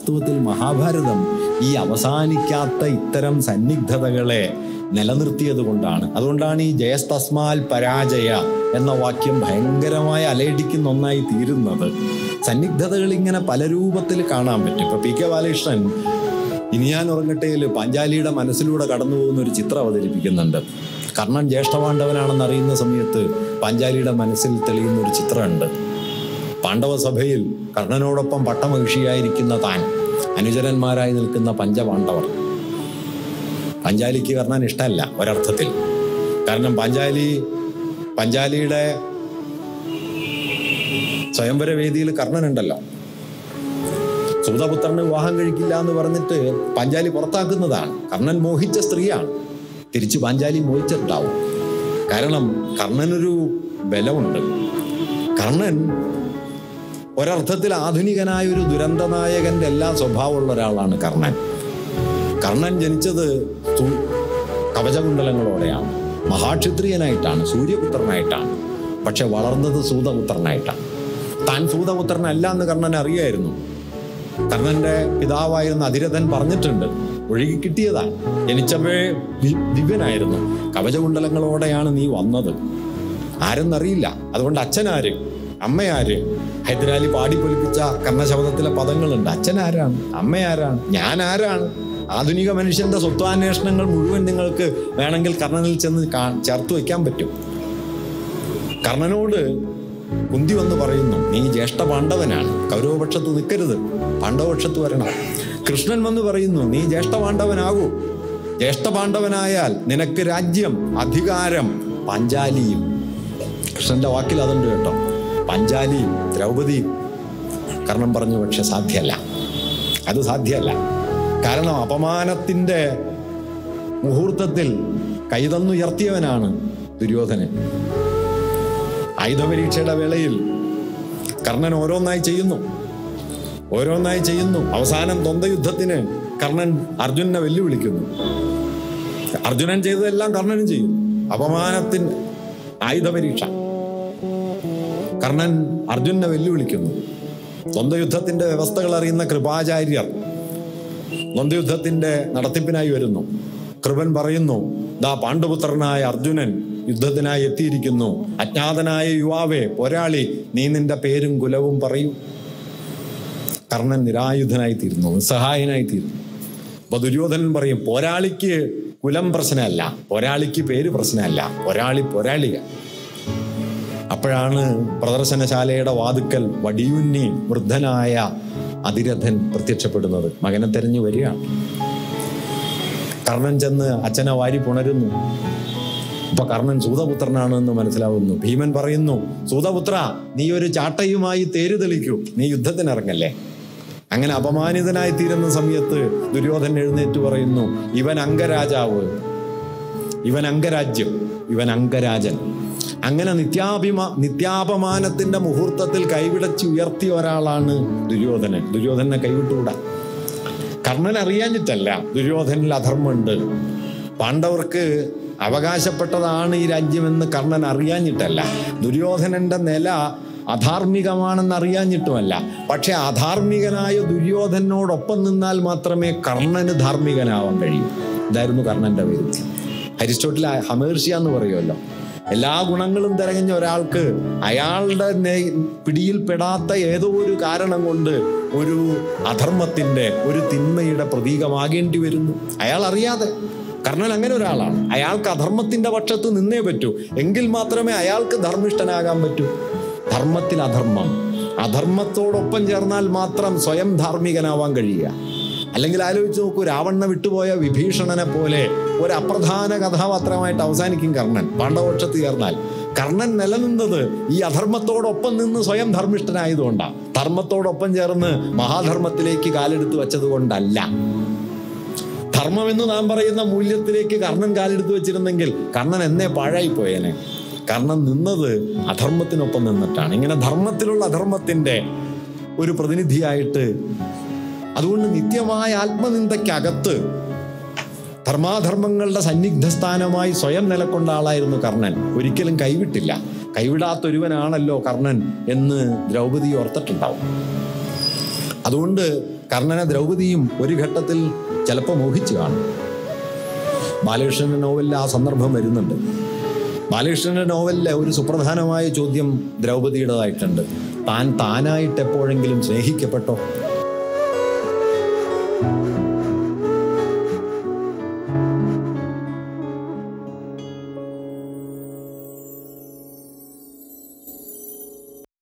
വാസ്തവത്തിൽ മഹാഭാരതം ഈ അവസാനിക്കാത്ത ഇത്തരം സന്നിഗ്ധതകളെ നിലനിർത്തിയത് കൊണ്ടാണ്. അതുകൊണ്ടാണ് ഈ ജയസ്തസ്മാൽ പരാജയ എന്ന വാക്യം ഭയങ്കരമായി അലയടിക്കുന്ന ഒന്നായി തീരുന്നത്. സന്നിഗ്ധതകൾ ഇങ്ങനെ പല രൂപത്തിൽ കാണാൻ പറ്റും. ഇപ്പൊ പി കെ ബാലകൃഷ്ണൻ ഇനി ഞാൻ ഉറങ്ങട്ടയിൽ പാഞ്ചാലിയുടെ മനസ്സിലൂടെ കടന്നു പോകുന്ന ഒരു ചിത്രം അവതരിപ്പിക്കുന്നുണ്ട്. കർണൻ ജ്യേഷ്ഠപാണ്ഡവനാണെന്ന് അറിയുന്ന സമയത്ത് പാഞ്ചാലിയുടെ മനസ്സിൽ തെളിയുന്ന ഒരു ചിത്രമുണ്ട്. പാണ്ഡവസഭയിൽ കർണനോടൊപ്പം പട്ടമഹിഷിയായിരിക്കുന്ന താൻ അനുചരന്മാരായി നിൽക്കുന്ന പഞ്ചപാണ്ഡവർ. പഞ്ചാലിക്ക് കർണൻ ഇഷ്ടമല്ല ഒരർത്ഥത്തിൽ. കാരണം പാഞ്ചാലി പഞ്ചാലിയുടെ സ്വയംവര വേദിയിൽ കർണനുണ്ടല്ലോ. സൂതപുത്രന് വിവാഹം കഴിക്കില്ല എന്ന് പറഞ്ഞിട്ട് പഞ്ചാലി പുറത്താക്കുന്നതാണ്. കർണൻ മോഹിച്ച സ്ത്രീയാണ്. തിരിച്ച് പാഞ്ചാലി മോഹിച്ചിട്ടുണ്ടാവും. കാരണം കർണനൊരു ബലമുണ്ട്. കർണൻ ഒരർത്ഥത്തിൽ ആധുനികനായ ഒരു ദുരന്ത നായകന്റെ എല്ലാ സ്വഭാവമുള്ള ഒരാളാണ് കർണൻ. കർണൻ ജനിച്ചത് കവചകുണ്ടലങ്ങളോടെയാണ്. മഹാക്ഷത്രിയനായിട്ടാണ് സൂര്യപുത്രനായിട്ടാണ്. പക്ഷെ വളർന്നത് സൂതപുത്രനായിട്ടാണ്. താൻ സൂതപുത്രനല്ല എന്ന് കർണൻ അറിയായിരുന്നു കർണന്റെ പിതാവായിരുന്ന അതിരഥൻ പറഞ്ഞിട്ടുണ്ട് ഒഴുകി കിട്ടിയതാണ് ജനിച്ചപ്പോഴേ ദിവ്യനായിരുന്നു കവചകുണ്ടലങ്ങളോടെയാണ് നീ വന്നത്. ആരെന്നറിയില്ല. അതുകൊണ്ട് അച്ഛനാര്? അമ്മയാര്? ഹൈദരാലി പാടി പൊലിപ്പിച്ച കർണശബ്ദത്തിലെ പദങ്ങളുണ്ട്. അച്ഛൻ ആരാണ് അമ്മ ആരാണ് ഞാൻ ആരാണ് ആധുനിക മനുഷ്യന്റെ സ്വത്വാന്വേഷണങ്ങൾ മുഴുവൻ നിങ്ങൾക്ക് വേണമെങ്കിൽ കർണനിൽ ചെന്ന് ചേർത്ത് വയ്ക്കാൻ പറ്റും. കർണനോട് കുന്തി വന്ന് പറയുന്നു നീ ജ്യേഷ്ഠ പാണ്ഡവനാണ്. കൗരവപക്ഷത്ത് നിൽക്കരുത്. പാണ്ഡവപക്ഷത്ത് വരണം. കൃഷ്ണൻ വന്ന് പറയുന്നു നീ ജ്യേഷ്ഠ പാണ്ഡവനാകൂ ജ്യേഷ്ഠ പാണ്ഡവനായാൽ നിനക്ക് രാജ്യം അധികാരം പഞ്ചാലിയും. കൃഷ്ണന്റെ വാക്കിൽ അതുണ്ട് കേട്ടോ. പഞ്ചാലിയും ദ്രൗപതിയും കർണം പറഞ്ഞു പക്ഷെ സാധ്യമല്ല അത് സാധ്യമല്ല കാരണം അപമാനത്തിന്റെ മുഹൂർത്തത്തിൽ കൈതന്നുയർത്തിയവനാണ് ദുര്യോധനൻ. ആയുധപരീക്ഷയുടെ വേളയിൽ കർണൻ ഓരോന്നായി ചെയ്യുന്നു. ഓരോന്നായി ചെയ്യുന്നു. അവസാനം ദ്വന്ദ്വയുദ്ധത്തിന് കർണൻ അർജുനനെ വെല്ലുവിളിക്കുന്നു. അർജുനൻ ചെയ്തതെല്ലാം കർണനും ചെയ്യും. അപമാനത്തിന് ആയുധപരീക്ഷ. കർണൻ അർജുനനെ വെല്ലുവിളിക്കുന്നു. ദ്വന്ദ്വയുദ്ധത്തിന്റെ വ്യവസ്ഥകൾ അറിയുന്ന കൃപാചാര്യർ ദ്വന്ദ്വയുദ്ധത്തിന്റെ നടത്തിപ്പിനായി വരുന്നു. കൃപൻ പറയുന്നു ദാ പാണ്ഡുപുത്രനായ അർജുനൻ യുദ്ധത്തിനായി എത്തിയിരിക്കുന്നു. അജ്ഞാതനായ യുവാവേ പോരാളി നീ നിന്റെ പേരും കുലവും പറയൂ. കർണൻ നിരായുധനായി തീരുന്നു സഹായനായി തീരുന്നു. അപ്പൊ ദുര്യോധനൻ പറയും പോരാളിക്ക് കുലം പ്രശ്നമല്ല പോരാളിക്ക് പേര് പ്രശ്നമല്ല പോരാളി പോരാളിക. അപ്പോഴാണ് പ്രദർശനശാലയുടെ വാതുക്കൽ വടിയുന്നി വൃദ്ധനായ അതിരഥൻ പ്രത്യക്ഷപ്പെടുന്നത്. മകനെ തെരഞ്ഞു വരികയാണ്. കർണൻ ചെന്ന് അച്ഛനെ വാരി പുണരുന്നു. അപ്പൊ കർണൻ സൂതപുത്രനാണ് എന്ന് മനസ്സിലാവുന്നു. ഭീമൻ പറയുന്നു സൂതപുത്ര നീ ഒരു ചാട്ടയുമായി തേര് തെളിക്കൂ നീ യുദ്ധത്തിനിറങ്ങല്ലേ? അങ്ങനെ അപമാനിതനായി തീരുന്ന സമയത്ത് ദുര്യോധൻ എഴുന്നേറ്റ് പറയുന്നു ഇവൻ അംഗരാജാവ്. ഇവൻ അംഗരാജ്യം. ഇവൻ അംഗരാജൻ. അങ്ങനെ നിത്യാഭിമാ നിത്യാപമാനത്തിന്റെ മുഹൂർത്തത്തിൽ കൈവിടച്ച് ഉയർത്തിയ ഒരാളാണ് ദുര്യോധനൻ. ദുര്യോധനെ കൈവിട്ടുകൂടാ കർണൻ അറിയാഞ്ഞിട്ടല്ല ദുര്യോധനിൽ അധർമ്മമുണ്ട്. പാണ്ഡവർക്ക് അവകാശപ്പെട്ടതാണ് ഈ രാജ്യമെന്ന് കർണൻ അറിയാഞ്ഞിട്ടല്ല. ദുര്യോധനന്റെ നില അധാർമികമാണെന്ന് അറിയാഞ്ഞിട്ടുമല്ല പക്ഷെ അധാർമികനായ ദുര്യോധനോടൊപ്പം നിന്നാൽ മാത്രമേ കർണന് ധാർമ്മികനാവാൻ കഴിയൂ. ഇതായിരുന്നു കർണന്റെ പേര് അരിസ്റ്റോട്ടിൽ ഹമേർഷ്യ എന്ന് പറയുമല്ലോ. എല്ലാ ഗുണങ്ങളും തിരഞ്ഞ ഒരാൾക്ക് അയാളുടെ പിടിയിൽപ്പെടാത്ത ഏതോ ഒരു കാരണം കൊണ്ട് ഒരു അധർമ്മത്തിന്റെ ഒരു തിന്മയുടെ പ്രതീകമാകേണ്ടി വരുന്നു. അയാൾ അറിയാതെ. കർണൻ അങ്ങനെ ഒരാളാണ്. അയാൾക്ക് അധർമ്മത്തിന്റെ പക്ഷത്ത് നിന്നേ പറ്റൂ. എങ്കിൽ മാത്രമേ അയാൾക്ക് ധർമ്മിഷ്ഠനാകാൻ പറ്റൂ. ധർമ്മത്തിൽ അധർമ്മം. അധർമ്മത്തോടൊപ്പം ചേർന്നാൽ മാത്രം സ്വയം ധാർമ്മികനാവാൻ കഴിയുക. അല്ലെങ്കിൽ ആലോചിച്ച് നോക്കൂ രാവണ്ണ വിട്ടുപോയ വിഭീഷണനെ പോലെ ഒരു അപ്രധാന കഥാപാത്രമായിട്ട് അവസാനിക്കും കർണൻ പാണ്ഡവപക്ഷത്ത് ചേർന്നാൽ. കർണൻ നിലനിന്നത് ഈ അധർമ്മത്തോടൊപ്പം നിന്ന് സ്വയം ധർമ്മിഷ്ഠനായതുകൊണ്ടാണ് ധർമ്മത്തോടൊപ്പം ചേർന്ന് മഹാധർമ്മത്തിലേക്ക് കാലെടുത്ത് വെച്ചത് കൊണ്ടല്ല ധർമ്മം എന്ന് നാം പറയുന്ന മൂല്യത്തിലേക്ക് കർണൻ കാലെടുത്ത് വെച്ചിരുന്നെങ്കിൽ കർണൻ എന്നേ പാഴായി പോയേനെ കർണൻ നിന്നത് അധർമ്മത്തിനൊപ്പം നിന്നിട്ടാണ്. ഇങ്ങനെ ധർമ്മത്തിലുള്ള അധർമ്മത്തിന്റെ ഒരു പ്രതിനിധിയായിട്ട് അതുകൊണ്ട് നിത്യമായ ആത്മനിന്ദയ്ക്കകത്ത് ധർമാധർമ്മങ്ങളുടെ സന്നിഗ്ധ സ്ഥാനമായി സ്വയം നിലക്കൊണ്ട ആളായിരുന്നു കർണൻ. ഒരിക്കലും കൈവിട്ടില്ല. കൈവിടാത്തൊരുവനാണല്ലോ കർണൻ എന്ന് ദ്രൗപദി ഓർത്തിട്ടുണ്ടാവും. അതുകൊണ്ട് കർണനെ ദ്രൗപദിയും ഒരു ഘട്ടത്തിൽ ചിലപ്പോൾ മോഹിച്ചു കാണും. ബാലകൃഷ്ണന്റെ നോവലിൽ ആ സന്ദർഭം വരുന്നുണ്ട്. ബാലകൃഷ്ണന്റെ നോവലിലെ ഒരു സുപ്രധാനമായ ചോദ്യം ദ്രൗപതിയുടേതായിട്ടുണ്ട്. താൻ താനായിട്ട് എപ്പോഴെങ്കിലും സ്നേഹിക്കപ്പെട്ടോ?